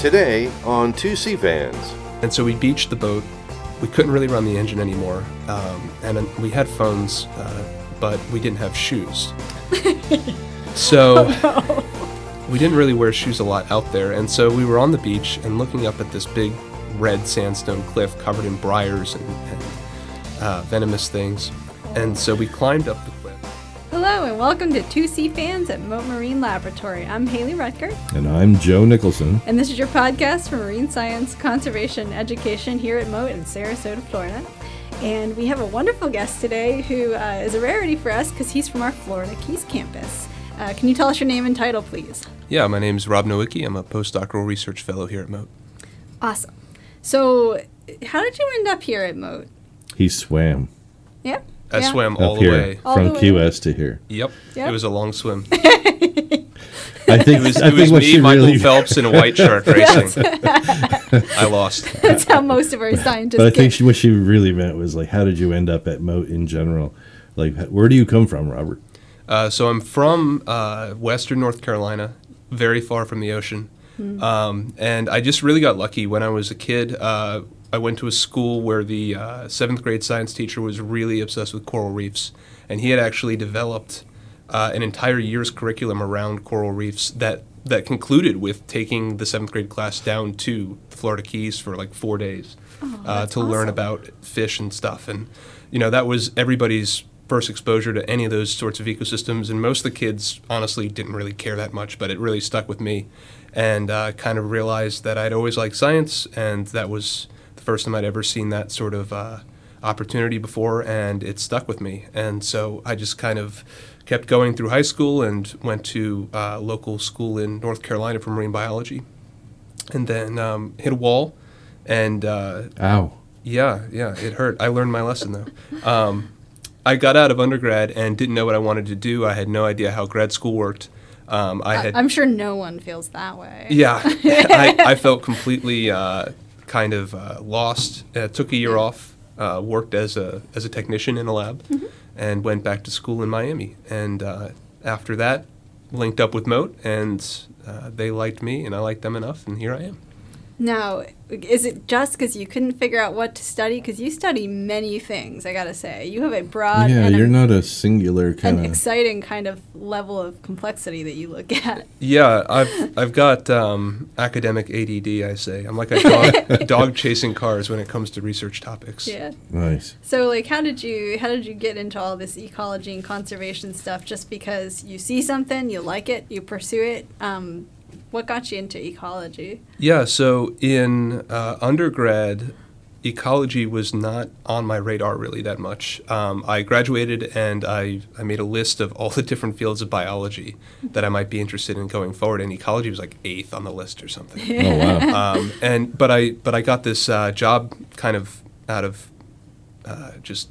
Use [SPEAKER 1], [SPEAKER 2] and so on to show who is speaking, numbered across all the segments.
[SPEAKER 1] Today on Sea Fans.
[SPEAKER 2] And so we beached the boat. We couldn't really run the engine anymore. Um, and we had phones, uh, but we didn't have shoes. so we didn't really wear shoes a lot out there. And so we were on the beach and looking up at this big red sandstone cliff covered in briars and, and uh, venomous things. And so we climbed up the cliff.
[SPEAKER 3] Hello and welcome to Sea Fans at Mote Marine Laboratory. I'm Hayley Rutger,
[SPEAKER 4] And I'm Joe Nicholson.
[SPEAKER 3] and this is your podcast for marine science, conservation, education here at Mote in Sarasota, Florida. And we have a wonderful guest today who uh, is a rarity for us because he's from our Florida Keys campus. Uh, can you tell us your name and title, please?
[SPEAKER 2] Yeah, my name is Rob Nowicki. I'm a postdoctoral research fellow here at Mote.
[SPEAKER 3] Awesome. So, how did you end up here at Mote?
[SPEAKER 4] He swam
[SPEAKER 3] Yeah.
[SPEAKER 2] I
[SPEAKER 3] yeah.
[SPEAKER 2] swam all
[SPEAKER 4] up
[SPEAKER 2] the
[SPEAKER 4] here
[SPEAKER 2] way.
[SPEAKER 3] All
[SPEAKER 4] from
[SPEAKER 3] the way.
[SPEAKER 4] Key West to here.
[SPEAKER 2] Yep.
[SPEAKER 3] Yep.
[SPEAKER 2] It was a long swim.
[SPEAKER 4] I think
[SPEAKER 2] It was, it
[SPEAKER 4] think
[SPEAKER 2] was me, Michael
[SPEAKER 4] really,
[SPEAKER 2] Phelps, and a white shark racing. I lost.
[SPEAKER 3] That's how most of our scientists
[SPEAKER 4] but I think she, what she really meant was like, how did you end up at Mote in general? Like, where do you come from, Robert?
[SPEAKER 2] Uh, so I'm from uh, Western North Carolina, very far from the ocean, um, and I just really got lucky when I was a kid. Uh, I went to a school where the uh, seventh grade science teacher was really obsessed with coral reefs, and he had actually developed uh, an entire year's curriculum around coral reefs that that concluded with taking the seventh grade class down to the Florida Keys for like four days uh,
[SPEAKER 3] that's
[SPEAKER 2] to learn about fish and stuff. And you know that was everybody's first exposure to any of those sorts of ecosystems. And most of the kids honestly didn't really care that much, but it really stuck with me, and uh, kind of realized that I'd always liked science, and that was the first time I'd ever seen that sort of uh, opportunity before, and it stuck with me. And so I just kind of kept going through high school and went to uh, local school in North Carolina for marine biology, and then um, hit a wall, and uh,
[SPEAKER 4] Ow.
[SPEAKER 2] yeah, yeah, it hurt. I learned my lesson though. Um, I got out of undergrad and didn't know what I wanted to do. I had no idea how grad school worked. Um, I had,
[SPEAKER 3] I'm sure no one feels that way.
[SPEAKER 2] yeah, I, I felt completely uh, kind of uh, lost. Uh, took a year off, uh, worked as a as a technician in a lab, and went back to school in Miami. And uh, after that, linked up with Mote, and uh, they liked me, and I liked them enough, and here I am.
[SPEAKER 3] Now, is it just because you couldn't figure out what to study? Because you study many things, I gotta say. You have a broad
[SPEAKER 4] yeah,
[SPEAKER 3] and
[SPEAKER 4] you're
[SPEAKER 3] a,
[SPEAKER 4] not a singular kind of.
[SPEAKER 3] exciting kind of level of complexity that you look at.
[SPEAKER 2] Yeah, I've I've got um, academic ADD. I say I'm like a dog, dog chasing cars when it comes to research topics.
[SPEAKER 3] Yeah.
[SPEAKER 4] nice.
[SPEAKER 3] So, like, how did you how did you get into all this ecology and conservation stuff? Just because you see something, you like it, you pursue it. Um, what got you into ecology?
[SPEAKER 2] Yeah. So in uh, undergrad, ecology was not on my radar really that much. Um, I graduated and I I made a list of all the different fields of biology that I might be interested in going forward, and ecology was like eighth on the list or something.
[SPEAKER 4] Oh wow.
[SPEAKER 2] um, and but I but I got this uh, job kind of out of uh, just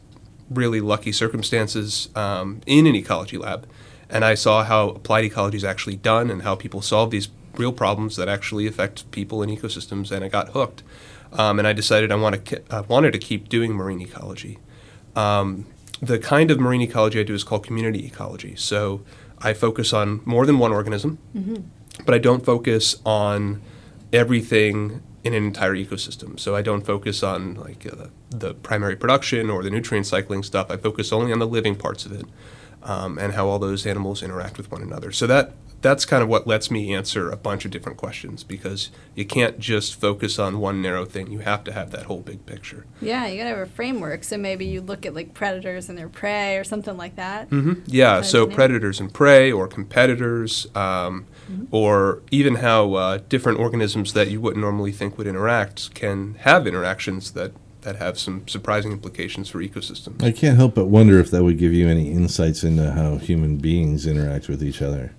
[SPEAKER 2] really lucky circumstances um, in an ecology lab, and I saw how applied ecology is actually done and how people solve these real problems that actually affect people and ecosystems, and I got hooked. Um, and I decided I want to I wanted to keep doing marine ecology. Um, the kind of marine ecology I do is called community ecology. So I focus on more than one organism, but I don't focus on everything in an entire ecosystem. So I don't focus on like uh, the primary production or the nutrient cycling stuff. I focus only on the living parts of it um, and how all those animals interact with one another. So that that's kind of what lets me answer a bunch of different questions because you can't just focus on one narrow thing. You have to have that whole big picture.
[SPEAKER 3] Yeah, you gotta have a framework. So maybe you look at like predators and their prey or something like that.
[SPEAKER 2] Mm-hmm. Yeah, so predators and prey, or competitors, um, or even how uh, different organisms that you wouldn't normally think would interact can have interactions that, that have some surprising implications for ecosystems.
[SPEAKER 4] I can't help but wonder if that would give you any insights into how human beings interact with each other.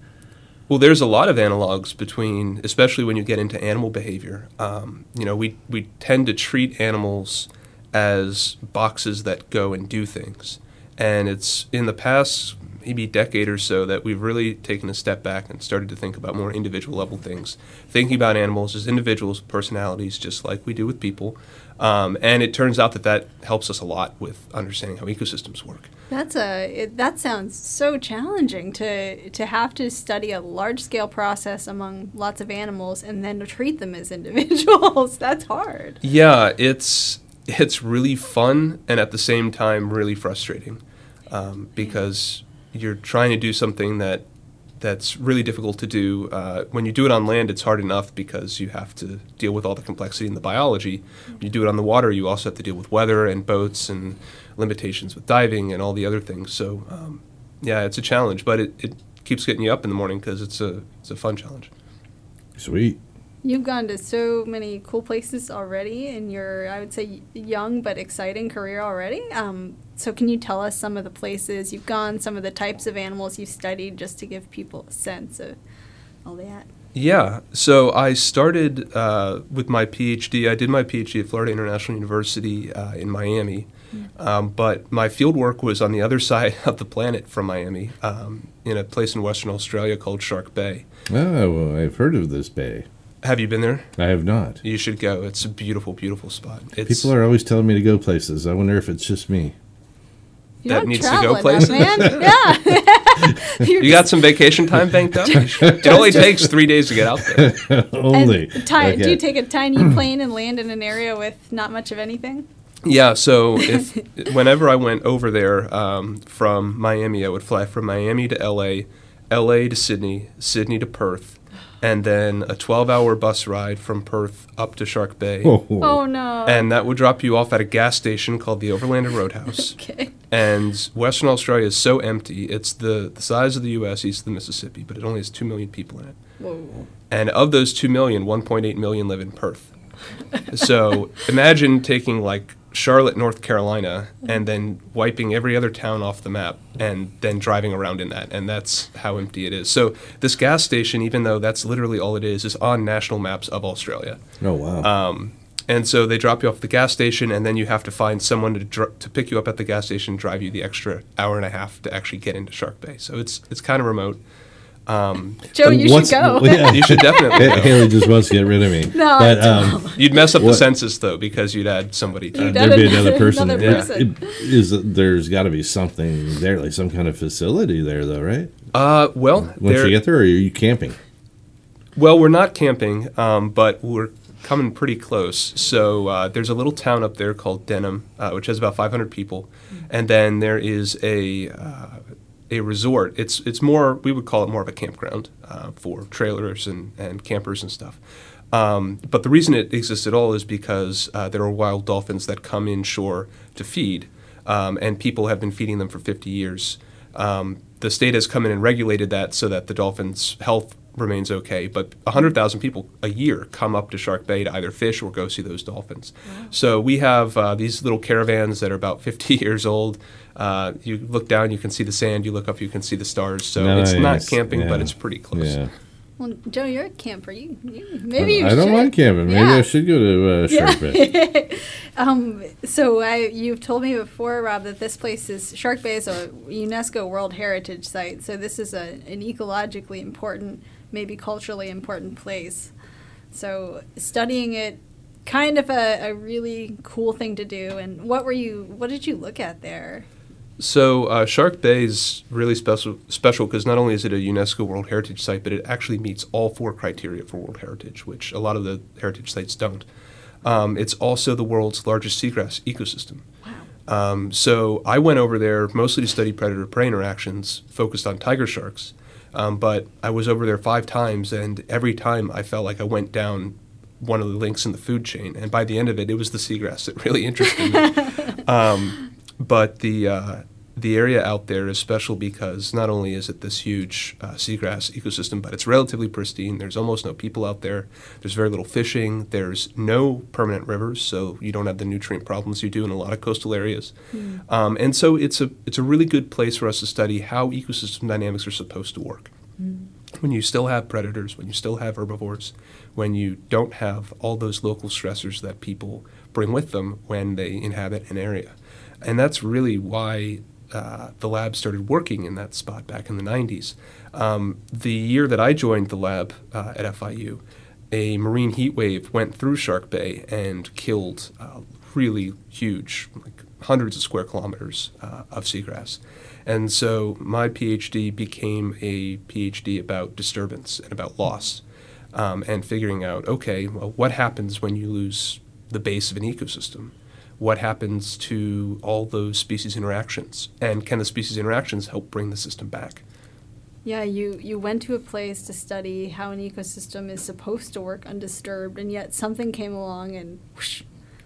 [SPEAKER 2] Well, there's a lot of analogs between, especially when you get into animal behavior. Um, you know, we, we tend to treat animals as boxes that go and do things. And it's in the past maybe decade or so that we've really taken a step back and started to think about more individual level things, thinking about animals as individuals, personalities, just like we do with people. Um, and it turns out that that helps us a lot with understanding how ecosystems work.
[SPEAKER 3] That's a it, that sounds so challenging to to have to study a large scale process among lots of animals and then to treat them as individuals. That's hard.
[SPEAKER 2] Yeah, it's it's really fun and at the same time really frustrating um, because you're trying to do something that that's really difficult to do. Uh, when you do it on land, it's hard enough because you have to deal with all the complexity in the biology. When you do it on the water, you also have to deal with weather and boats and limitations with diving and all the other things. So, um, yeah, it's a challenge, but it, it keeps getting you up in the morning because it's a it's a fun challenge.
[SPEAKER 4] Sweet.
[SPEAKER 3] You've gone to so many cool places already in your, I would say, young but exciting career already. Um, so, can you tell us some of the places you've gone, some of the types of animals you've studied, just to give people a sense of all that?
[SPEAKER 2] Yeah. So I started uh, with my PhD. I did my PhD at Florida International University uh, in Miami. Um, but my field work was on the other side of the planet from Miami, um, in a place in Western Australia called Shark Bay.
[SPEAKER 4] Oh, well, I've heard of this bay.
[SPEAKER 2] Have you been there?
[SPEAKER 4] I have not.
[SPEAKER 2] You should go. It's a beautiful, beautiful spot. It's,
[SPEAKER 4] People are always telling me to go places. I wonder if it's just me.
[SPEAKER 3] You
[SPEAKER 2] That needs to
[SPEAKER 3] travel
[SPEAKER 2] go
[SPEAKER 3] enough,
[SPEAKER 2] places.
[SPEAKER 3] man. yeah. You're
[SPEAKER 2] got some vacation time banked up? it only takes three days to get out there.
[SPEAKER 4] Only.
[SPEAKER 3] And ti- Do you take a tiny plane and land in an area with not much of anything?
[SPEAKER 2] Yeah, so if whenever I went over there um, from Miami, I would fly from Miami to LA, LA to Sydney, Sydney to Perth, and then a 12-hour bus ride from Perth up to Shark Bay.
[SPEAKER 4] Oh,
[SPEAKER 3] Oh no.
[SPEAKER 2] And that would drop you off at a gas station called the Overlander Roadhouse.
[SPEAKER 3] okay.
[SPEAKER 2] And Western Australia is so empty. It's the, the size of the U.S. east of the Mississippi, but it only has 2 million people in it.
[SPEAKER 3] Whoa.
[SPEAKER 2] And of those 2 million, 1.8 million live in Perth. so imagine taking like Charlotte, North Carolina, and then wiping every other town off the map and then driving around in that. And that's how empty it is. So this gas station, even though that's literally all it is, is on national maps of Australia.
[SPEAKER 4] oh wow.
[SPEAKER 2] Um, and so they drop you off at the gas station, and then you have to find someone to dr- to pick you up at the gas station, drive you the extra hour and a half to actually get into Shark Bay. So it's it's kind of remote. Um,
[SPEAKER 3] Joe,
[SPEAKER 4] And
[SPEAKER 3] you should
[SPEAKER 4] what's-
[SPEAKER 3] go.
[SPEAKER 4] yeah.
[SPEAKER 2] you should definitely go.
[SPEAKER 4] Haley just wants to get rid of me.
[SPEAKER 3] No,
[SPEAKER 4] but um,
[SPEAKER 2] You'd mess up the census though because you'd add somebody. To
[SPEAKER 3] You'd
[SPEAKER 2] it.
[SPEAKER 3] add
[SPEAKER 4] there'd be
[SPEAKER 3] another-
[SPEAKER 4] another person
[SPEAKER 3] another
[SPEAKER 4] there.
[SPEAKER 3] person.
[SPEAKER 4] It- Is there's got to be something there, like some kind of facility there, though, right?
[SPEAKER 2] Uh, well,
[SPEAKER 4] Once
[SPEAKER 2] there,
[SPEAKER 4] you get there, or are you camping?
[SPEAKER 2] well, we're not camping, um, but we're coming pretty close. So uh, there's a little town up there called Denham, uh, which has about 500 people, and then there is a uh, a resort. It's it's more we would call it more of a campground uh, for trailers and, and campers and stuff. Um, but the reason it exists at all is because uh, there are wild dolphins that come inshore to feed, um, and people have been feeding them for 50 years. Um, the state has come in and regulated that so that the dolphins' health remains okay. But 100,000 people a year come up to Shark Bay to either fish or go see those dolphins. So we have uh, these little caravans that are about 50 years old. Uh, you look down, you can see the sand. You look up, you can see the stars. So it's not
[SPEAKER 4] Nice.
[SPEAKER 2] camping, but it's pretty close.
[SPEAKER 4] Yeah.
[SPEAKER 3] Well, Joe, you're a camper. You, you maybe you
[SPEAKER 4] I don't
[SPEAKER 3] should.
[SPEAKER 4] mind camping. Maybe
[SPEAKER 3] Yeah.
[SPEAKER 4] I should go to uh, Shark Bay.
[SPEAKER 3] Um, so I, you've told me before, Rob, that this place is Shark Bay is a UNESCO World Heritage Site. So this is a, an ecologically important, maybe culturally important place. So studying it, kind of a, a really cool thing to do. And what were you? What did you look at there?
[SPEAKER 2] So uh, Shark Bay is really special special because not only is it a UNESCO World Heritage Site, but it actually meets all four criteria for World Heritage, which a lot of the heritage sites don't. Um, it's also the world's largest seagrass ecosystem. Um, so I went over there mostly to study predator-prey interactions, focused on tiger sharks. Um, but I was over there five times, and every time I felt like I went down one of the links in the food chain. And by the end of it, it was the seagrass that really interested me. um, but the uh, the area out there is special because not only is it this huge uh, seagrass ecosystem, but it's relatively pristine. There's almost no people out there. There's very little fishing. There's no permanent rivers, so you don't have the nutrient problems you do in a lot of coastal areas. Um, and so it's a it's a really good place for us to study how ecosystem dynamics are supposed to work. When you still have predators, when you still have herbivores, when you don't have all those local stressors that people bring with them when they inhabit an area. And that's really why uh, the lab started working in that spot back in the 90s. Um, the year that I joined the lab uh, at FIU, a marine heat wave went through Shark Bay and killed uh, really huge, like hundreds of square kilometers uh, of seagrass. And so my PhD became a PhD about disturbance and about loss um, and figuring out okay, well, what happens when you lose the base of an ecosystem? What happens to all those species interactions? And can the species interactions help bring the system back?
[SPEAKER 3] Yeah, you, you went to a place to study how an ecosystem is supposed to work undisturbed, and yet something came along and whoosh,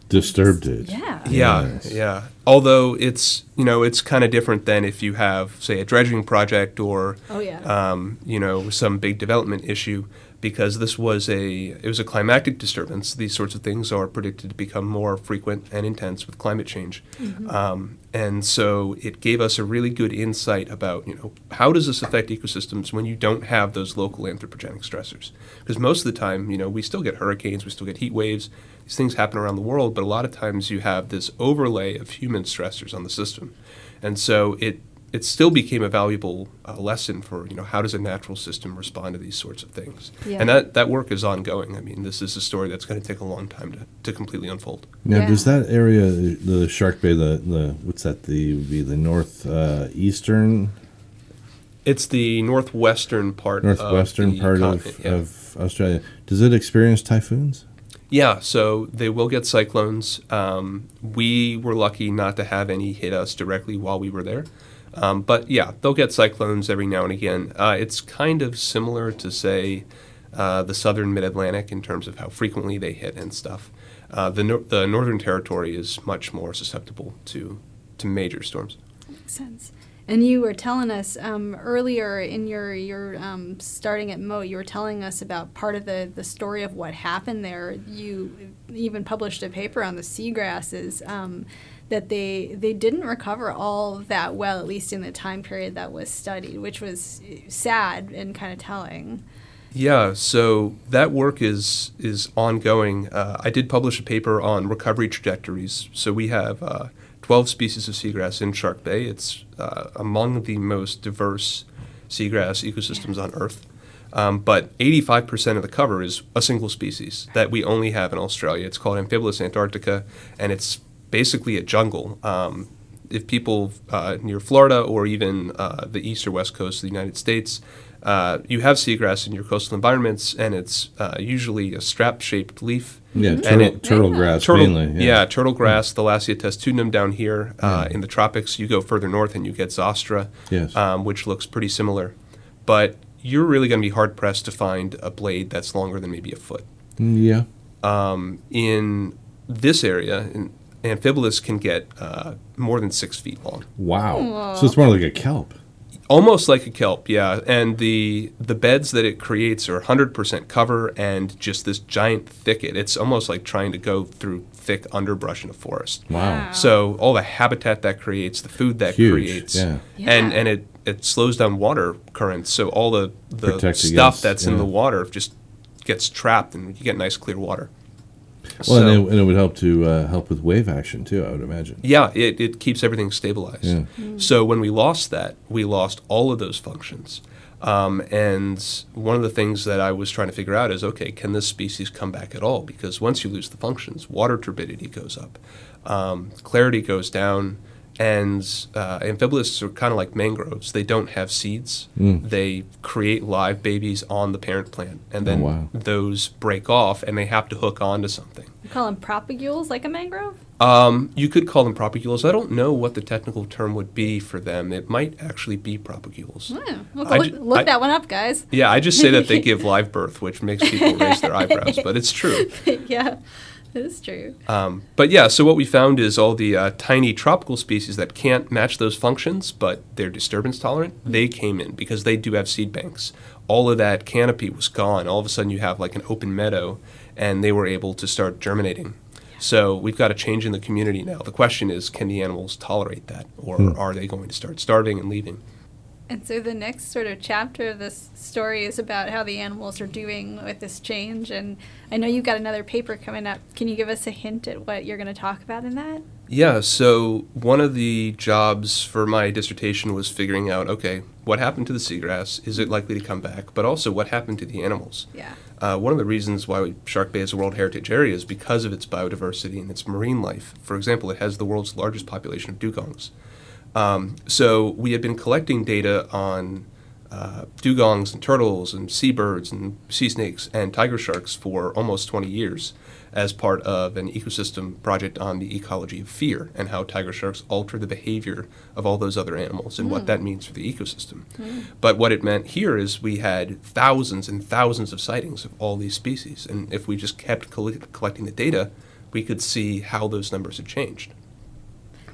[SPEAKER 4] Disturbed it.
[SPEAKER 3] Yeah.
[SPEAKER 2] Yeah,
[SPEAKER 4] Yes.
[SPEAKER 2] yeah. Although it's you know it's kind of different than if you have say a dredging project or
[SPEAKER 3] Oh, yeah.
[SPEAKER 2] um, you know some big development issue because this was a it was a climatic disturbance. These sorts of things are predicted to become more frequent and intense with climate change, um, and so it gave us a really good insight about you know how does this affect ecosystems when you don't have those local anthropogenic stressors? Because most of the time you know we still get hurricanes, we still get heat waves. These things happen around the world, but a lot of times you have this overlay of human stressors on the system, and so it it still became a valuable uh, lesson for you know how does a natural system respond to these sorts of things,
[SPEAKER 3] Yeah.
[SPEAKER 2] and that that work is ongoing. I mean, this is a story that's going to take a long time to, to completely unfold.
[SPEAKER 4] Now,
[SPEAKER 3] Yeah.
[SPEAKER 4] does that area, the Shark Bay, the, the what's that? The would be the north uh, eastern,
[SPEAKER 2] It's the northwestern part,
[SPEAKER 4] northwestern
[SPEAKER 2] of the
[SPEAKER 4] part of,
[SPEAKER 2] yeah.
[SPEAKER 4] of Australia. Does it experience typhoons?
[SPEAKER 2] Yeah, so they will get cyclones. Um, we were lucky not to have any hit us directly while we were there. Um, but yeah, they'll get cyclones every now and again. Uh, it's kind of similar to, say, uh, the southern mid Atlantic in terms of how frequently they hit and stuff. Uh, the, the Northern Territory is much more susceptible to, to major storms.
[SPEAKER 3] Makes sense. And you were telling us um, earlier in your your um, starting at Mote, you were telling us about part of the, the story of what happened there. You even published a paper on the seagrasses um, that they they didn't recover all that well, at least in the time period that was studied, which was sad and kind of telling.
[SPEAKER 2] Yeah, so that work is is ongoing. Uh, I did publish a paper on recovery trajectories. So we have uh, 12 species of seagrass in Shark Bay. It's uh, among the most diverse seagrass ecosystems on Earth. Um, but 85% of the cover is a single species that we only have in Australia. It's called Amphibolis antarctica, and it's basically a jungle. Um, if people uh, near Florida or even uh, the east or west coast of the United States, uh, you have seagrass in your coastal environments, and it's uh, usually a strap-shaped leaf.
[SPEAKER 4] Yeah,
[SPEAKER 2] And
[SPEAKER 4] turtle,
[SPEAKER 2] it-
[SPEAKER 4] turtle grass
[SPEAKER 2] Turtle,
[SPEAKER 4] mainly.
[SPEAKER 2] yeah. turtle grass, Thalassia testudinum down here uh,
[SPEAKER 4] Yeah.
[SPEAKER 2] in the tropics. You go further north and you get Zostera,
[SPEAKER 4] Yes.
[SPEAKER 2] um, which looks pretty similar. But you're really going to be hard pressed to find a blade that's longer than maybe a foot.
[SPEAKER 4] Mm, yeah.
[SPEAKER 2] Um, in this area, in, Amphibolis can get uh, more than six feet long.
[SPEAKER 4] Wow. So it's more like a kelp.
[SPEAKER 2] Almost like a kelp, yeah. And the the beds that it creates are 100% cover and just this giant thicket. It's almost like trying to go through thick underbrush in a forest.
[SPEAKER 4] Wow.
[SPEAKER 2] So all the habitat that creates, the food that
[SPEAKER 4] Huge,
[SPEAKER 2] creates,
[SPEAKER 4] yeah.
[SPEAKER 2] and
[SPEAKER 3] Yeah.
[SPEAKER 2] and it it slows down water currents. So all the the
[SPEAKER 4] Protect
[SPEAKER 2] stuff
[SPEAKER 4] against,
[SPEAKER 2] that's in the water just gets trapped, and you get nice clear water.
[SPEAKER 4] Well, and, it, and it would help to uh, help with wave action too. I would imagine.
[SPEAKER 2] Yeah, it, it keeps everything stabilized.
[SPEAKER 4] Yeah.
[SPEAKER 2] So when we lost that, we lost all of those functions. Um, and one of the things that I was trying to figure out is okay, can this species come back at all? Because once you lose the functions, water turbidity goes up, um, clarity goes down, and uh, amphibolis are kind of like mangroves. They don't have seeds.
[SPEAKER 4] Mm.
[SPEAKER 2] They create live babies on the parent plant, and then
[SPEAKER 4] Oh, wow.
[SPEAKER 2] those break off, and they have to hook onto something.
[SPEAKER 3] You call them propagules, like a mangrove.
[SPEAKER 2] Um, you could call them propagules. I don't know what the technical term would be for them. It might actually be propagules.
[SPEAKER 3] Yeah, look, look,
[SPEAKER 2] ju-
[SPEAKER 3] look
[SPEAKER 2] I-
[SPEAKER 3] that one up, guys.
[SPEAKER 2] Yeah, I just say that they give live birth, which makes people raise their eyebrows, but it's true.
[SPEAKER 3] yeah, it is true.
[SPEAKER 2] Um, but yeah, so what we found is all the uh, tiny tropical species that can't match those functions, but they're disturbance tolerant, they came in because they do have seed banks. All of that canopy was gone. All of a sudden, you have like an open meadow, and they were able to start germinating. So we've got a change in the community now. The question is, can the animals tolerate that, or are they going to start starving and leaving?
[SPEAKER 3] And so the next sort of chapter of this story is about how the animals are doing with this change. And I know you've got another paper coming up. Can you give us a hint at what you're going to talk about in that?
[SPEAKER 2] Yeah, so one of the jobs for my dissertation was figuring out okay, what happened to the seagrass? Is it likely to come back? But also, what happened to the animals?
[SPEAKER 3] Yeah.
[SPEAKER 2] Uh, one of the reasons why Shark Bay is a World Heritage Area is because of its biodiversity and its marine life. For example, it has the world's largest population of dugongs. Um, so we had been collecting data on uh, dugongs and turtles and seabirds and sea snakes and tiger sharks for almost 20 years as part of an ecosystem project on the ecology of fear and how tiger sharks alter the behavior of all those other animals and what that means for the ecosystem. But what it meant here is we had thousands and thousands of sightings of all these species. And if we just kept coll- collecting the data, we could see how those numbers had changed.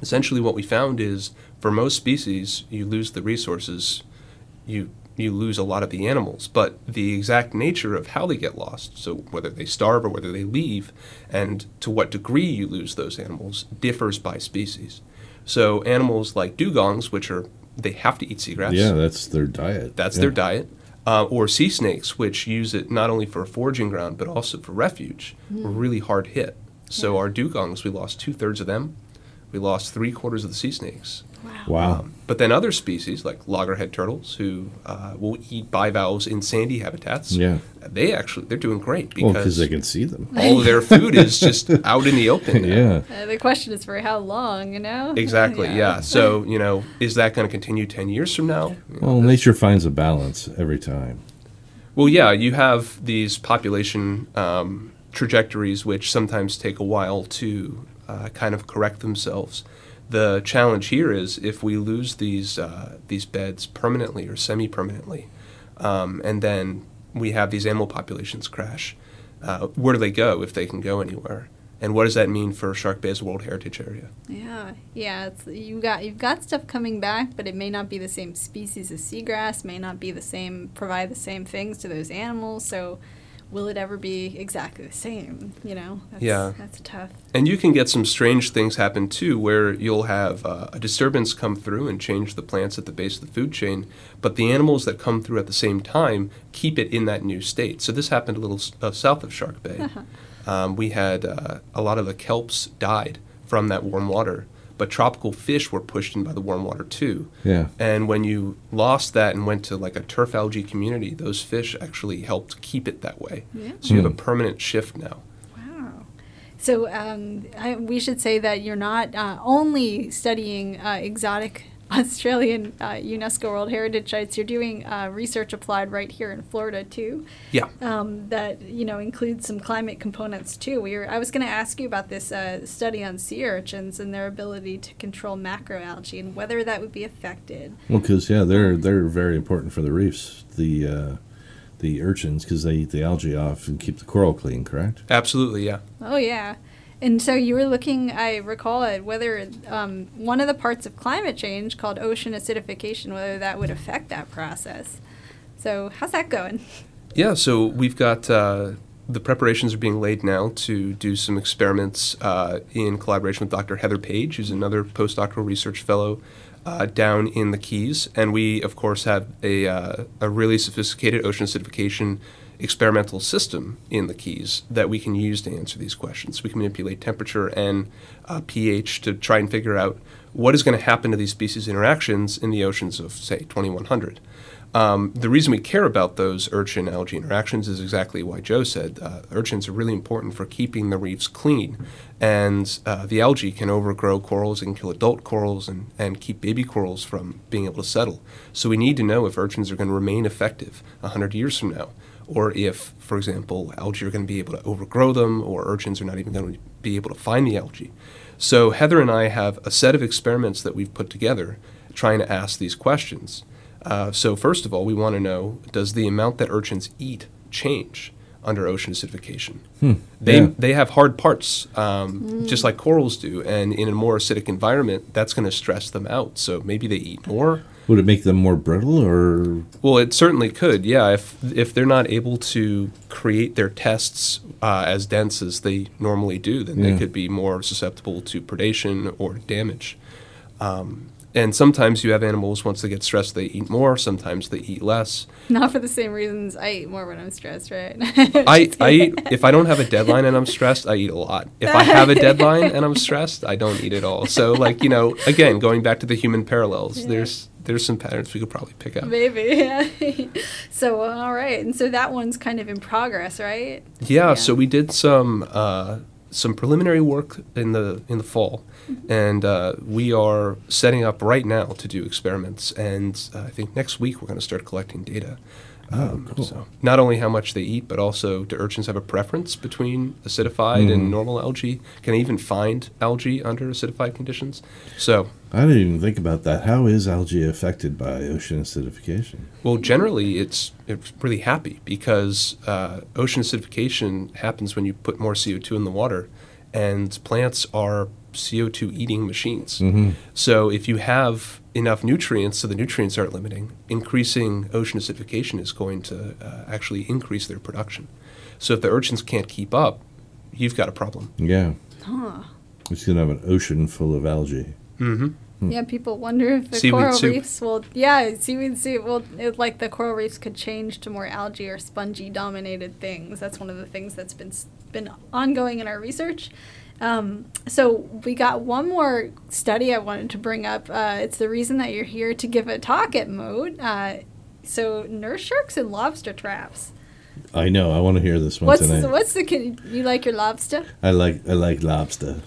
[SPEAKER 2] Essentially, what we found is for most species, you lose the resources, you you lose a lot of the animals, but the exact nature of how they get lost, so whether they starve or whether they leave, and to what degree you lose those animals, differs by species. So animals like dugongs, which are they have to eat seagrass.
[SPEAKER 4] Yeah, that's their diet.
[SPEAKER 2] That's
[SPEAKER 4] Yeah.
[SPEAKER 2] their diet. Uh, or sea snakes, which use it not only for a foraging ground but also for refuge, were really hard hit. So our dugongs, we lost two thirds of them. We lost three quarters of the sea snakes.
[SPEAKER 4] Wow.
[SPEAKER 2] But then other species, like loggerhead turtles, who uh, will eat bivalves in sandy habitats,
[SPEAKER 4] Yeah.
[SPEAKER 2] they actually they're doing great
[SPEAKER 4] because
[SPEAKER 2] because
[SPEAKER 4] they can see them.
[SPEAKER 2] all of their food is just out in the open. now.
[SPEAKER 4] Yeah.
[SPEAKER 3] Uh, the question is for how long, you know?
[SPEAKER 2] Exactly. Yeah. So you know, is that going to continue ten years from now? You know,
[SPEAKER 4] Well, nature finds a balance every time.
[SPEAKER 2] Well, yeah, you have these population um, trajectories which sometimes take a while to uh, kind of correct themselves. The challenge here is if we lose these uh, these beds permanently or semi-permanently, um, and then we have these animal populations crash, uh, where do they go if they can go anywhere? And what does that mean for Shark Bay as a World Heritage Area?
[SPEAKER 3] Yeah, yeah. It's you got you've got stuff coming back, but it may not be the same species of seagrass. May not be the same provide the same things to those animals. So, will it ever be exactly the same? You know. That's,
[SPEAKER 2] Yeah.
[SPEAKER 3] That's tough.
[SPEAKER 2] And you can get some strange things happen too, where you'll have uh, a disturbance come through and change the plants at the base of the food chain, but the animals that come through at the same time keep it in that new state. So this happened a little uh, south of Shark Bay. Um, we had uh, a lot of the kelps died from that warm water, but tropical fish were pushed in by the warm water too.
[SPEAKER 4] Yeah.
[SPEAKER 2] And when you lost that and went to like a turf algae community, those fish actually helped keep it that way.
[SPEAKER 3] Yeah.
[SPEAKER 2] So you have a
[SPEAKER 4] Hmm.
[SPEAKER 2] permanent shift now.
[SPEAKER 3] Wow. So um, I, we should say that you're not uh, only studying uh, exotic Australian uh, UNESCO World Heritage sites. You're doing uh, research applied right here in Florida too.
[SPEAKER 2] Yeah.
[SPEAKER 3] Um, that you know includes some climate components too. We were, I was going to ask you about this uh, study on sea urchins and their ability to control macroalgae and whether that would be affected.
[SPEAKER 4] Well, because yeah, they're they're very important for the reefs. The uh, the urchins because they eat the algae off and keep the coral clean. Correct.
[SPEAKER 2] Absolutely, yeah.
[SPEAKER 3] Oh yeah. And so you were looking, I recall, at whether um, one of the parts of climate change called ocean acidification, whether that would affect that process. So how's that going?
[SPEAKER 2] Yeah, so we've got uh, the preparations are being laid now to do some experiments uh, in collaboration with Dr. Heather Page, who's another postdoctoral research fellow uh, down in the Keys. And we, of course, have a, uh, a really sophisticated ocean acidification experimental system in the Keys that we can use to answer these questions. We can manipulate temperature and uh, pH to try and figure out what is going to happen to these species interactions in the oceans of, say, 2100. Um, the reason we care about those urchin algae interactions is exactly why Joe said uh, urchins are really important for keeping the reefs clean. And uh, the algae can overgrow corals and kill adult corals and, and keep baby corals from being able to settle. So we need to know if urchins are going to remain effective 100 years from now, or if, for example, algae are going to be able to overgrow them, or urchins are not even going to be able to find the algae. So Heather and I have a set of experiments that we've put together trying to ask these questions. Uh, so first of all, we want to know: Does the amount that urchins eat change under ocean acidification? They
[SPEAKER 4] yeah.
[SPEAKER 2] they have hard parts, um, just like corals do, and in a more acidic environment, that's going to stress them out. So maybe they eat more.
[SPEAKER 4] Would it make them more brittle or
[SPEAKER 2] Well, it certainly could. Yeah, if if they're not able to create their tests uh, as dense as they normally do, then they could be more susceptible to predation or damage. Um, and sometimes you have animals once they get stressed they eat more. Sometimes they eat less.
[SPEAKER 3] Not for the same reasons. I eat more when I'm stressed, right?
[SPEAKER 2] I, I eat if I don't have a deadline and I'm stressed, I eat a lot. If I have a deadline and I'm stressed, I don't eat at all. So like you know, again, going back to the human parallels,
[SPEAKER 3] Yeah.
[SPEAKER 2] there's there's some patterns we could probably pick up.
[SPEAKER 3] Maybe. Yeah. so all right, and so that one's kind of in progress, right?
[SPEAKER 2] Yeah,
[SPEAKER 3] Yeah.
[SPEAKER 2] so we did some uh, some preliminary work in the in the fall, and uh, we are setting up right now to do experiments. And uh, I think next week we're going to start collecting data. Um,
[SPEAKER 4] Oh, cool.
[SPEAKER 2] So not only how much they eat, but also do urchins have a preference between acidified
[SPEAKER 4] Mhm.
[SPEAKER 2] and normal algae? Can they even find algae under acidified conditions? So
[SPEAKER 4] I didn't even think about that. How is algae affected by ocean acidification?
[SPEAKER 2] Well, generally, it's it's really happy because uh, ocean acidification happens when you put more CO2 in the water, and plants are CO2 eating machines.
[SPEAKER 4] Mm-hmm.
[SPEAKER 2] So if you have enough nutrients, so the nutrients aren't limiting, increasing ocean acidification is going to uh, actually increase their production. So if the urchins can't keep up, you've got a problem.
[SPEAKER 4] Yeah,
[SPEAKER 3] Huh.
[SPEAKER 4] it's gonna have an ocean full of algae.
[SPEAKER 2] Mm-hmm.
[SPEAKER 3] Yeah, people wonder if the
[SPEAKER 2] Seaweed
[SPEAKER 3] coral
[SPEAKER 2] soup.
[SPEAKER 3] reefs will. Yeah, seaweed soup. Well, it, will like the coral reefs could change to more algae or spongy dominated things. That's one of the things that's been been ongoing in our research. Um, so we got one more study I wanted to bring up. Uh, it's the reason that you're here to give a talk at Mote. Uh, so nurse sharks and lobster traps.
[SPEAKER 4] I know. I want to hear this one
[SPEAKER 3] What's
[SPEAKER 4] tonight.
[SPEAKER 3] the, what's the can you like your lobster?
[SPEAKER 4] I like I like lobster.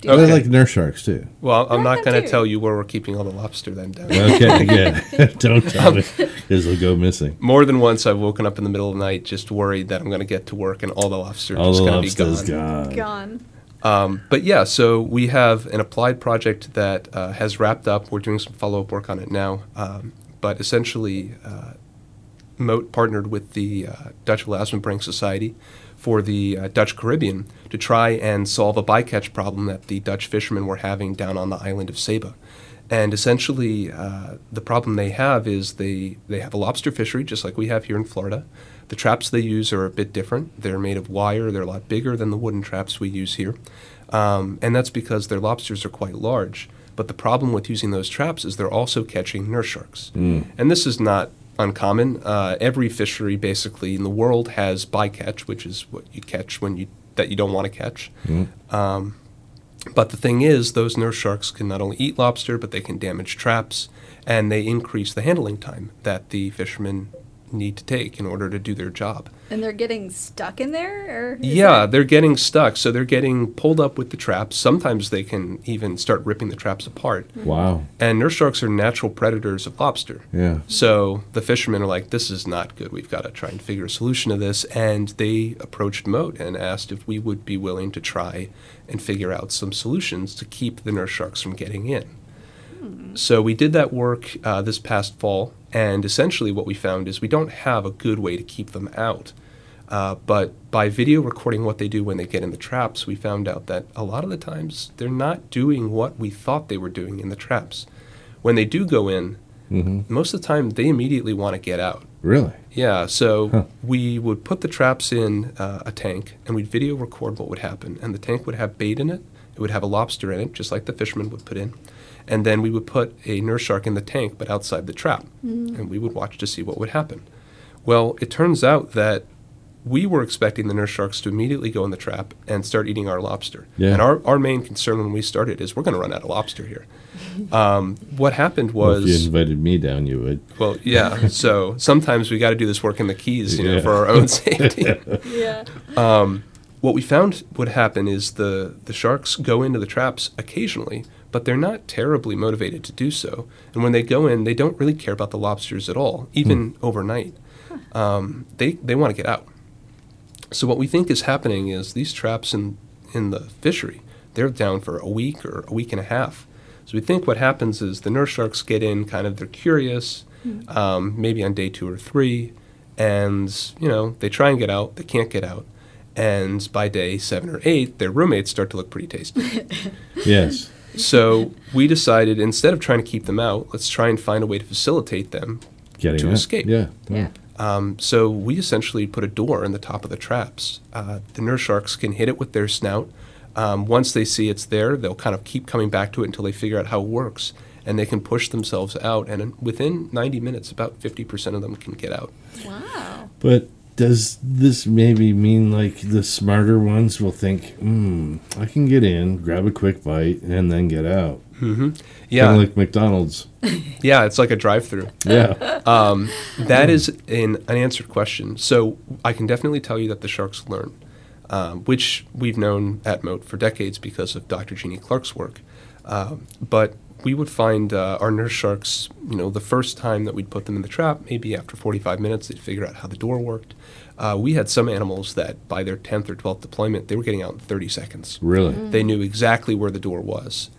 [SPEAKER 3] Do
[SPEAKER 2] Okay.
[SPEAKER 4] I like nurse sharks too.
[SPEAKER 2] Well, I'm
[SPEAKER 3] I
[SPEAKER 2] not going to tell you where we're keeping all the lobster then. Dan.
[SPEAKER 4] Okay, yeah. Don't tell me, because they'll go missing.
[SPEAKER 2] More than once, I've woken up in the middle of the night just worried that I'm going to get to work and all the lobster are
[SPEAKER 4] All
[SPEAKER 2] just going to be gone.
[SPEAKER 4] gone.
[SPEAKER 2] Um, but yeah, so we have an applied project that uh, has wrapped up. We're doing some follow up work on it now. Um, but essentially, uh, Mote partnered with the uh, Dutch Elasmobranch Society for the uh, Dutch Caribbean to try and solve a bycatch problem that the Dutch fishermen were having down on the island of Saba. And essentially, uh, the problem they have is they, they have a lobster fishery, just like we have here in Florida. The traps they use are a bit different. They're made of wire, they're a lot bigger than the wooden traps we use here. Um, and that's because their lobsters are quite large. But the problem with using those traps is they're also catching nurse sharks. And this is not uncommon. Uh, every fishery, basically, in the world has bycatch, which is what you catch when you that you don't want to catch. Um, but the thing is, those nurse sharks can not only eat lobster, but they can damage traps, and they increase the handling time that the fishermen need to take in order to do their job.
[SPEAKER 3] And they're getting stuck in there, or
[SPEAKER 2] Yeah,
[SPEAKER 3] that-
[SPEAKER 2] they're getting stuck, so they're getting pulled up with the traps. Sometimes they can even start ripping the traps apart.
[SPEAKER 4] Wow.
[SPEAKER 2] And nurse sharks are natural predators of lobster.
[SPEAKER 4] Yeah.
[SPEAKER 2] So the fishermen are like, this is not good. We've got to try and figure a solution to this. And they approached Mote and asked if we would be willing to try and figure out some solutions to keep the nurse sharks from getting in. So we did that work uh, this past fall, and essentially what we found is we don't have a good way to keep them out. Uh, but by video recording what they do when they get in the traps, we found out that a lot of the times they're not doing what we thought they were doing in the traps. When they do go in,
[SPEAKER 4] hmm
[SPEAKER 2] most of the time they immediately want to get out.
[SPEAKER 4] Really?
[SPEAKER 2] Yeah, so
[SPEAKER 4] Huh.
[SPEAKER 2] we would put the traps in uh, a tank and we'd video record what would happen. And the tank would have bait in it, it would have a lobster in it, just like the fishermen would put in. And then we would put a nurse shark in the tank, but outside the trap. And we would watch to see what would happen. Well, it turns out that we were expecting the nurse sharks to immediately go in the trap and start eating our lobster.
[SPEAKER 4] Yeah.
[SPEAKER 2] And our, our main concern when we started is we're going to run out of lobster here. Um, what happened was.
[SPEAKER 4] Well, if you invited me down, you would.
[SPEAKER 2] Well, yeah. So sometimes we got to do this work in the keys, you know,
[SPEAKER 4] Yeah.
[SPEAKER 2] for our own safety.
[SPEAKER 3] yeah.
[SPEAKER 2] um, what we found would happen is the the sharks go into the traps occasionally, but they're not terribly motivated to do so. And when they go in, they don't really care about the lobsters at all, even overnight. Um, they they want to get out. So what we think is happening is these traps in in the fishery, they're down for a week or a week and a half. So we think what happens is the nurse sharks get in, kind of they're curious, um, maybe on day two or three, and you know they try and get out, they can't get out, and by day seven or eight, their roommates start to look pretty tasty.
[SPEAKER 4] Yes.
[SPEAKER 2] So we decided instead of trying to keep them out, let's try and find a way to facilitate them
[SPEAKER 4] Getting
[SPEAKER 2] To
[SPEAKER 4] out.
[SPEAKER 2] escape.
[SPEAKER 4] Yeah.
[SPEAKER 3] Yeah.
[SPEAKER 2] Um, so we essentially put a door in the top of the traps. Uh, the nurse sharks can hit it with their snout. Um, once they see it's there, they'll kind of keep coming back to it until they figure out how it works. and they can push themselves out. And within 90 minutes, about 50% of them can get out.
[SPEAKER 3] Wow.
[SPEAKER 4] But does this maybe mean like the smarter ones will think, hmm, I can get in, grab a quick bite, and then get out?
[SPEAKER 2] Yeah,
[SPEAKER 4] Kind of like McDonald's.
[SPEAKER 2] yeah, it's like a drive-through.
[SPEAKER 4] Yeah.
[SPEAKER 2] Um, that is an unanswered question. So I can definitely tell you that the sharks learn, um, which we've known at Mote for decades because of Dr. Genie Clark's work. Um, but we would find uh, our nurse sharks, you know, the first time that we'd put them in the trap, maybe after 45 minutes, they'd figure out how the door worked. Uh, we had some animals that by their 10th or 12th deployment, they were getting out in 30 seconds.
[SPEAKER 4] Really?
[SPEAKER 2] They knew exactly where the door was.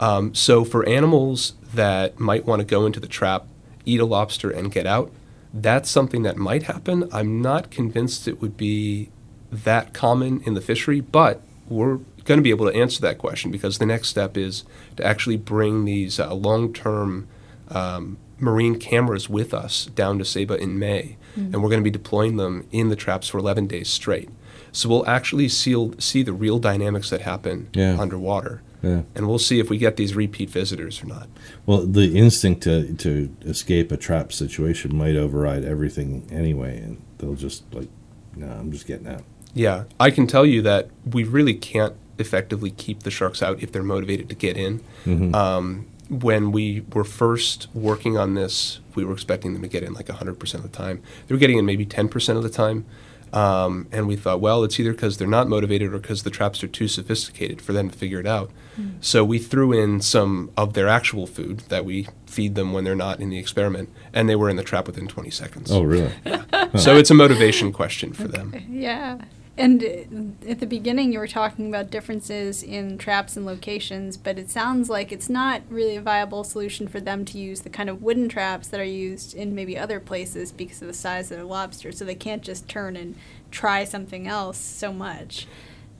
[SPEAKER 2] Um, so for animals that might want to go into the trap, eat a lobster, and get out, that's something that might happen. I'm not convinced it would be that common in the fishery, but we're going to be able to answer that question because the next step is to actually bring these uh, long-term um, marine cameras with us down to Saba in May, and we're going to be deploying them in the traps for 11 days straight. So we'll actually see, see the real dynamics that happen
[SPEAKER 4] Yeah.
[SPEAKER 2] underwater,
[SPEAKER 4] Yeah.
[SPEAKER 2] and we'll see if we get these repeat visitors or not.
[SPEAKER 4] Well, the instinct to, to escape a trap situation might override everything anyway, and they'll just like, no, I'm just getting out.
[SPEAKER 2] Yeah, I can tell you that we really can't effectively keep the sharks out if they're motivated to get in. Um, when we were first working on this, we were expecting them to get in like 100% of the time. They were getting in maybe 10% of the time. Um, and we thought, well, it's either because they're not motivated or because the traps are too sophisticated for them to figure it out. So we threw in some of their actual food that we feed them when they're not in the experiment, and they were in the trap within 20 seconds.
[SPEAKER 4] Oh, really?
[SPEAKER 2] So it's a motivation question for them.
[SPEAKER 3] Yeah. And at the beginning, you were talking about differences in traps and locations, but it sounds like it's not really a viable solution for them to use the kind of wooden traps that are used in maybe other places because of the size of their lobster. So they can't just turn and try something else so much.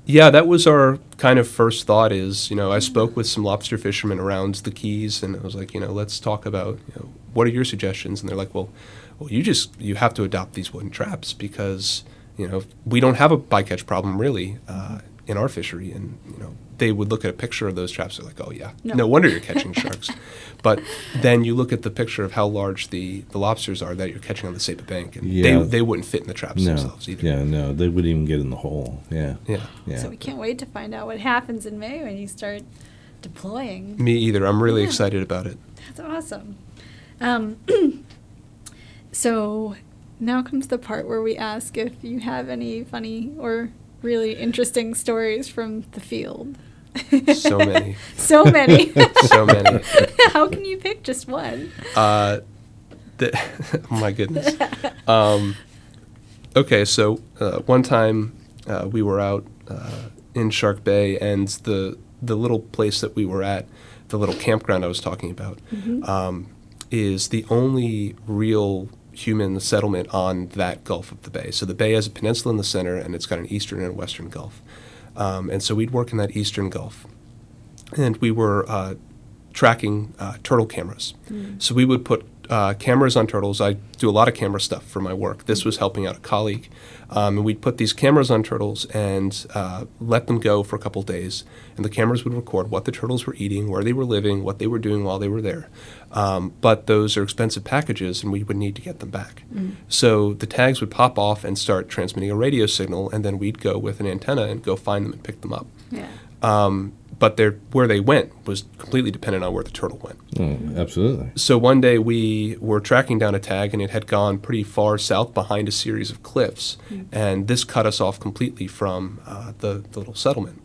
[SPEAKER 2] Yeah, that was our kind of first thought. Is you know I mm-hmm. spoke with some lobster fishermen around the Keys, and I was like, you know, let's talk about you know what are your suggestions? And they're like, well, well, you just you have to adopt these wooden traps because you know we don't have a bycatch problem really uh, in our fishery, and you know they would look at a picture of those traps, they're like, oh yeah,
[SPEAKER 3] No.
[SPEAKER 2] no, wonder you're catching sharks. But then you look at the picture of how large the, the lobsters are that you're catching on the Saba Bank, and
[SPEAKER 4] Yeah.
[SPEAKER 2] they they wouldn't fit in the traps
[SPEAKER 4] No.
[SPEAKER 2] themselves either.
[SPEAKER 4] Yeah, no, they wouldn't even get in the hole. Yeah.
[SPEAKER 2] yeah.
[SPEAKER 4] Yeah.
[SPEAKER 3] So we can't wait to find out what happens in May when you start deploying.
[SPEAKER 2] Me either. I'm really
[SPEAKER 3] Yeah.
[SPEAKER 2] excited about it.
[SPEAKER 3] That's awesome. Um, so now comes the part where we ask if you have any funny or really interesting stories from the field.
[SPEAKER 2] So many.
[SPEAKER 3] so many.
[SPEAKER 2] so many.
[SPEAKER 3] How can you pick just one?
[SPEAKER 2] Uh, the, oh my goodness. Um, okay, so uh, one time uh, we were out uh, in Shark Bay, and the the little place that we were at, the little campground I was talking about, um, is the only real human settlement on that Gulf of the Bay. So the bay has a peninsula in the center, and it's got an eastern and a western Gulf. Um, and so we'd work in that eastern Gulf and we were uh, tracking uh, turtle cameras. So we would put uh, cameras on turtles. I do a lot of camera stuff for my work. This was helping out a colleague. Um, and we'd put these cameras on turtles and uh, let them go for a couple days. And the cameras would record what the turtles were eating, where they were living, what they were doing while they were there. Um, but those are expensive packages, and we would need to get them back. So the tags would pop off and start transmitting a radio signal, and then we'd go with an antenna and go find them and pick them up.
[SPEAKER 3] Yeah.
[SPEAKER 2] Um, but their where they went was completely dependent on where the turtle went.
[SPEAKER 4] Oh, absolutely.
[SPEAKER 2] So one day we were tracking down a tag, and it had gone pretty far south behind a series of cliffs, and this cut us off completely from uh, the, the little settlement.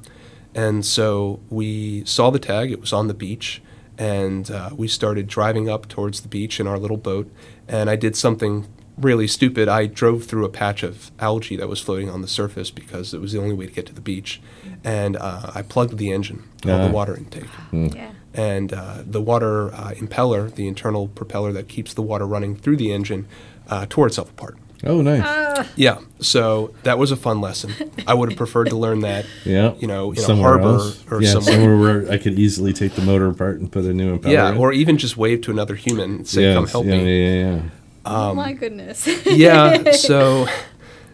[SPEAKER 2] And so we saw the tag; it was on the beach, and uh, we started driving up towards the beach in our little boat. And I did something really stupid. I drove through a patch of algae that was floating on the surface because it was the only way to get to the beach, and uh, I plugged the engine, of
[SPEAKER 4] Ah.
[SPEAKER 2] the water intake
[SPEAKER 3] Yeah.
[SPEAKER 2] and uh, the water uh, impeller, the internal propeller that keeps the water running through the engine, uh, tore itself apart.
[SPEAKER 4] Oh, nice.
[SPEAKER 3] Uh,
[SPEAKER 2] Yeah, so that was a fun lesson. I would have preferred to learn that,
[SPEAKER 4] yeah.
[SPEAKER 2] you know, in a
[SPEAKER 4] somewhere
[SPEAKER 2] harbor
[SPEAKER 4] else.
[SPEAKER 2] or
[SPEAKER 4] yeah,
[SPEAKER 2] somewhere.
[SPEAKER 4] where I could easily take the motor apart and put a new impeller
[SPEAKER 2] yeah,
[SPEAKER 4] in.
[SPEAKER 2] or even just wave to another human and say,
[SPEAKER 4] Yes,
[SPEAKER 2] "Come help
[SPEAKER 4] yeah,
[SPEAKER 2] me."
[SPEAKER 4] Yeah, yeah, yeah.
[SPEAKER 3] Oh my goodness.
[SPEAKER 2] yeah, so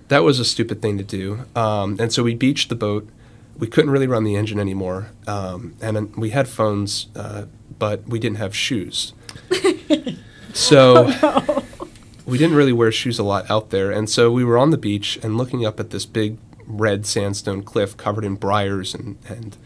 [SPEAKER 2] that was a stupid thing to do. Um, and so we beached the boat. We couldn't really run the engine anymore. Um, and then we had phones uh, but we didn't have shoes. so we didn't really wear shoes a lot out there, and so we were on the beach and looking up at this big red sandstone cliff covered in briars and and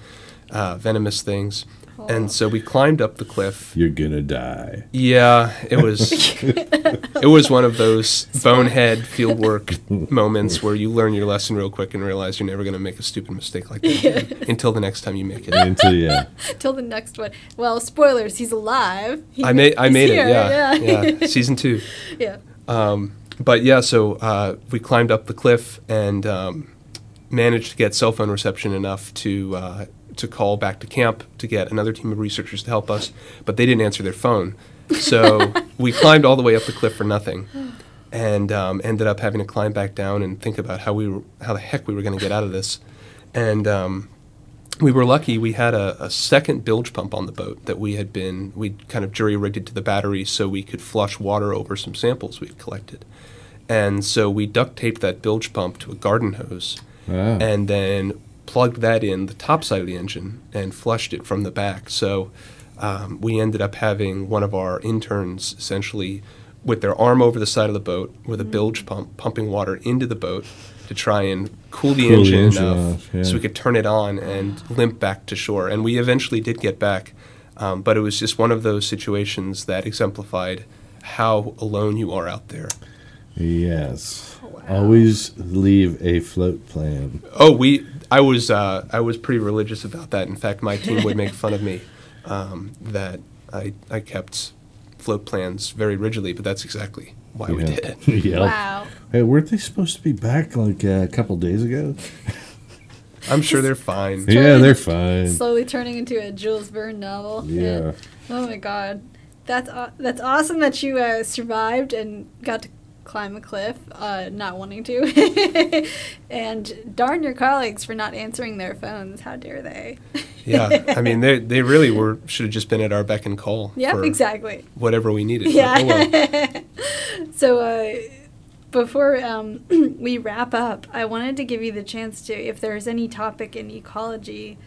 [SPEAKER 2] uh, venomous things. And so we climbed up the cliff.
[SPEAKER 4] You're gonna die.
[SPEAKER 2] Yeah, it was it was one of those bonehead fieldwork moments where you learn your lesson real quick and realize you're never going to make a stupid mistake like that again until the next time you make it.
[SPEAKER 4] Until yeah,
[SPEAKER 3] Till the next one. Well, spoilers. He's alive. He
[SPEAKER 2] I made I made
[SPEAKER 3] here,
[SPEAKER 2] it. Yeah,
[SPEAKER 3] Yeah.
[SPEAKER 2] yeah. Season two.
[SPEAKER 3] yeah.
[SPEAKER 2] Um, But yeah, so uh, we climbed up the cliff and um, managed to get cell phone reception enough to uh, to call back to camp to get another team of researchers to help us, but they didn't answer their phone. So we climbed all the way up the cliff for nothing, and um, ended up having to climb back down and think about how we were, how the heck we were going to get out of this, and. Um, we were lucky we had a, a second bilge pump on the boat that we had been we kind of jury rigged it to the battery so we could flush water over some samples we'd collected and so we duct taped that bilge pump to a garden hose
[SPEAKER 4] Wow.
[SPEAKER 2] and then plugged that in the top side of the engine and flushed it from the back so um, we ended up having one of our interns essentially with their arm over the side of the boat with a bilge pump pumping water into the boat to try and cool the
[SPEAKER 4] Cool the
[SPEAKER 2] engine
[SPEAKER 4] engine
[SPEAKER 2] enough
[SPEAKER 4] off, yeah.
[SPEAKER 2] so we could turn it on and limp back to shore. And we eventually did get back, um, but it was just one of those situations that exemplified how alone you are out there.
[SPEAKER 4] yes. Always leave a float plan.
[SPEAKER 2] Oh, we. I was. Uh, I was pretty religious about that. In fact, my team would make fun of me um, that I I kept float plans very rigidly, but that's exactly why we did it.
[SPEAKER 4] Yep.
[SPEAKER 3] Wow.
[SPEAKER 4] Hey, weren't they supposed to be back like uh, a couple days ago?
[SPEAKER 2] I'm sure they're fine.
[SPEAKER 4] Yeah, they're fine.
[SPEAKER 3] Slowly turning into a Jules Verne novel.
[SPEAKER 4] Yeah.
[SPEAKER 3] Oh my god, that's aw- that's awesome that you uh, survived and got to climb a cliff, uh, not wanting to, and darn your colleagues for not answering their phones. How dare they?
[SPEAKER 2] Yeah, I mean they they really were should have just been at our beck and call.
[SPEAKER 3] Yep,
[SPEAKER 2] for
[SPEAKER 3] exactly.
[SPEAKER 2] Whatever we needed.
[SPEAKER 3] Yeah.
[SPEAKER 2] oh well.
[SPEAKER 3] So uh, before um, we wrap up, I wanted to give you the chance to, if there's any topic in ecology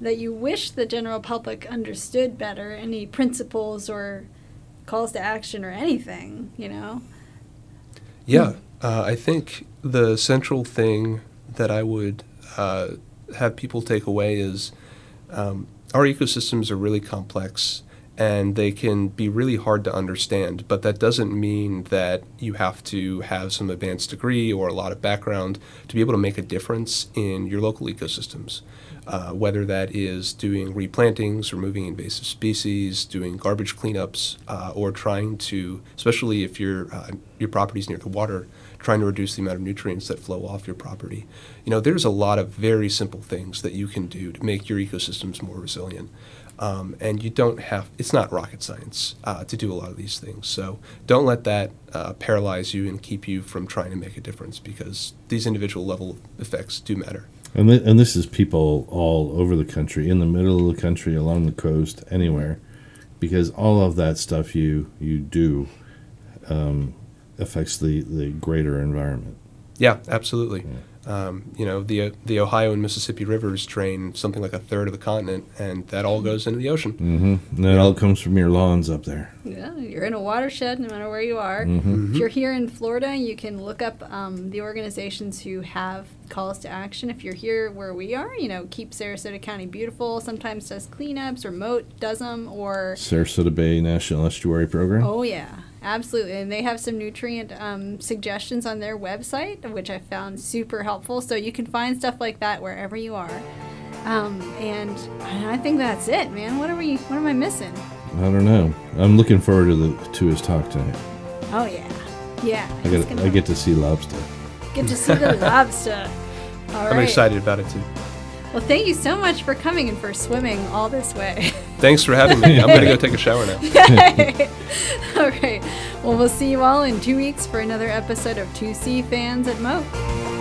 [SPEAKER 3] that you wish the general public understood better, any principles or calls to action or anything, you know.
[SPEAKER 2] Yeah, uh, I think the central thing that I would uh, have people take away is um, our ecosystems are really complex and they can be really hard to understand, but that doesn't mean that you have to have some advanced degree or a lot of background to be able to make a difference in your local ecosystems. Uh, whether that is doing replantings, removing invasive species, doing garbage cleanups, uh, or trying to, especially if your uh, your property's near the water, trying to reduce the amount of nutrients that flow off your property. You know, there's a lot of very simple things that you can do to make your ecosystems more resilient. Um, and you don't have, it's not rocket science uh, to do a lot of these things. So don't let that uh, paralyze you and keep you from trying to make a difference because these individual level effects do matter.
[SPEAKER 4] And, th- and this is people all over the country, in the middle of the country, along the coast, anywhere, because all of that stuff you you do um, affects the, the greater environment.
[SPEAKER 2] Yeah, absolutely. Um, you know, the the Ohio and Mississippi rivers drain something like a third of the continent, and that all goes into the ocean.
[SPEAKER 4] Mm-hmm. And that all comes from your lawns up there.
[SPEAKER 3] Yeah, you're in a watershed no matter where you are.
[SPEAKER 4] Mm-hmm.
[SPEAKER 3] If you're here in Florida, you can look up um, the organizations who have calls to action. If you're here where we are, you know, keep Sarasota County beautiful. Sometimes does cleanups, or Mote does them, or
[SPEAKER 4] Sarasota Bay National Estuary Program.
[SPEAKER 3] oh yeah, absolutely. And they have some nutrient um, suggestions on their website, which I found super helpful. So you can find stuff like that wherever you are. Um, and I think that's it, man. What are we? What am I missing?
[SPEAKER 4] I don't know. I'm looking forward to the to his talk tonight.
[SPEAKER 3] Oh yeah, yeah.
[SPEAKER 4] I get
[SPEAKER 3] gonna-
[SPEAKER 4] I get to see lobster.
[SPEAKER 3] Get to see the lobster. All
[SPEAKER 2] I'm
[SPEAKER 3] right.
[SPEAKER 2] excited about it too.
[SPEAKER 3] Well, thank you so much for coming and for swimming all this way.
[SPEAKER 2] Thanks for having me. I'm going to go take a shower now.
[SPEAKER 3] all right. Well, we'll see you all in two weeks for another episode of Two Sea Fans at Mote.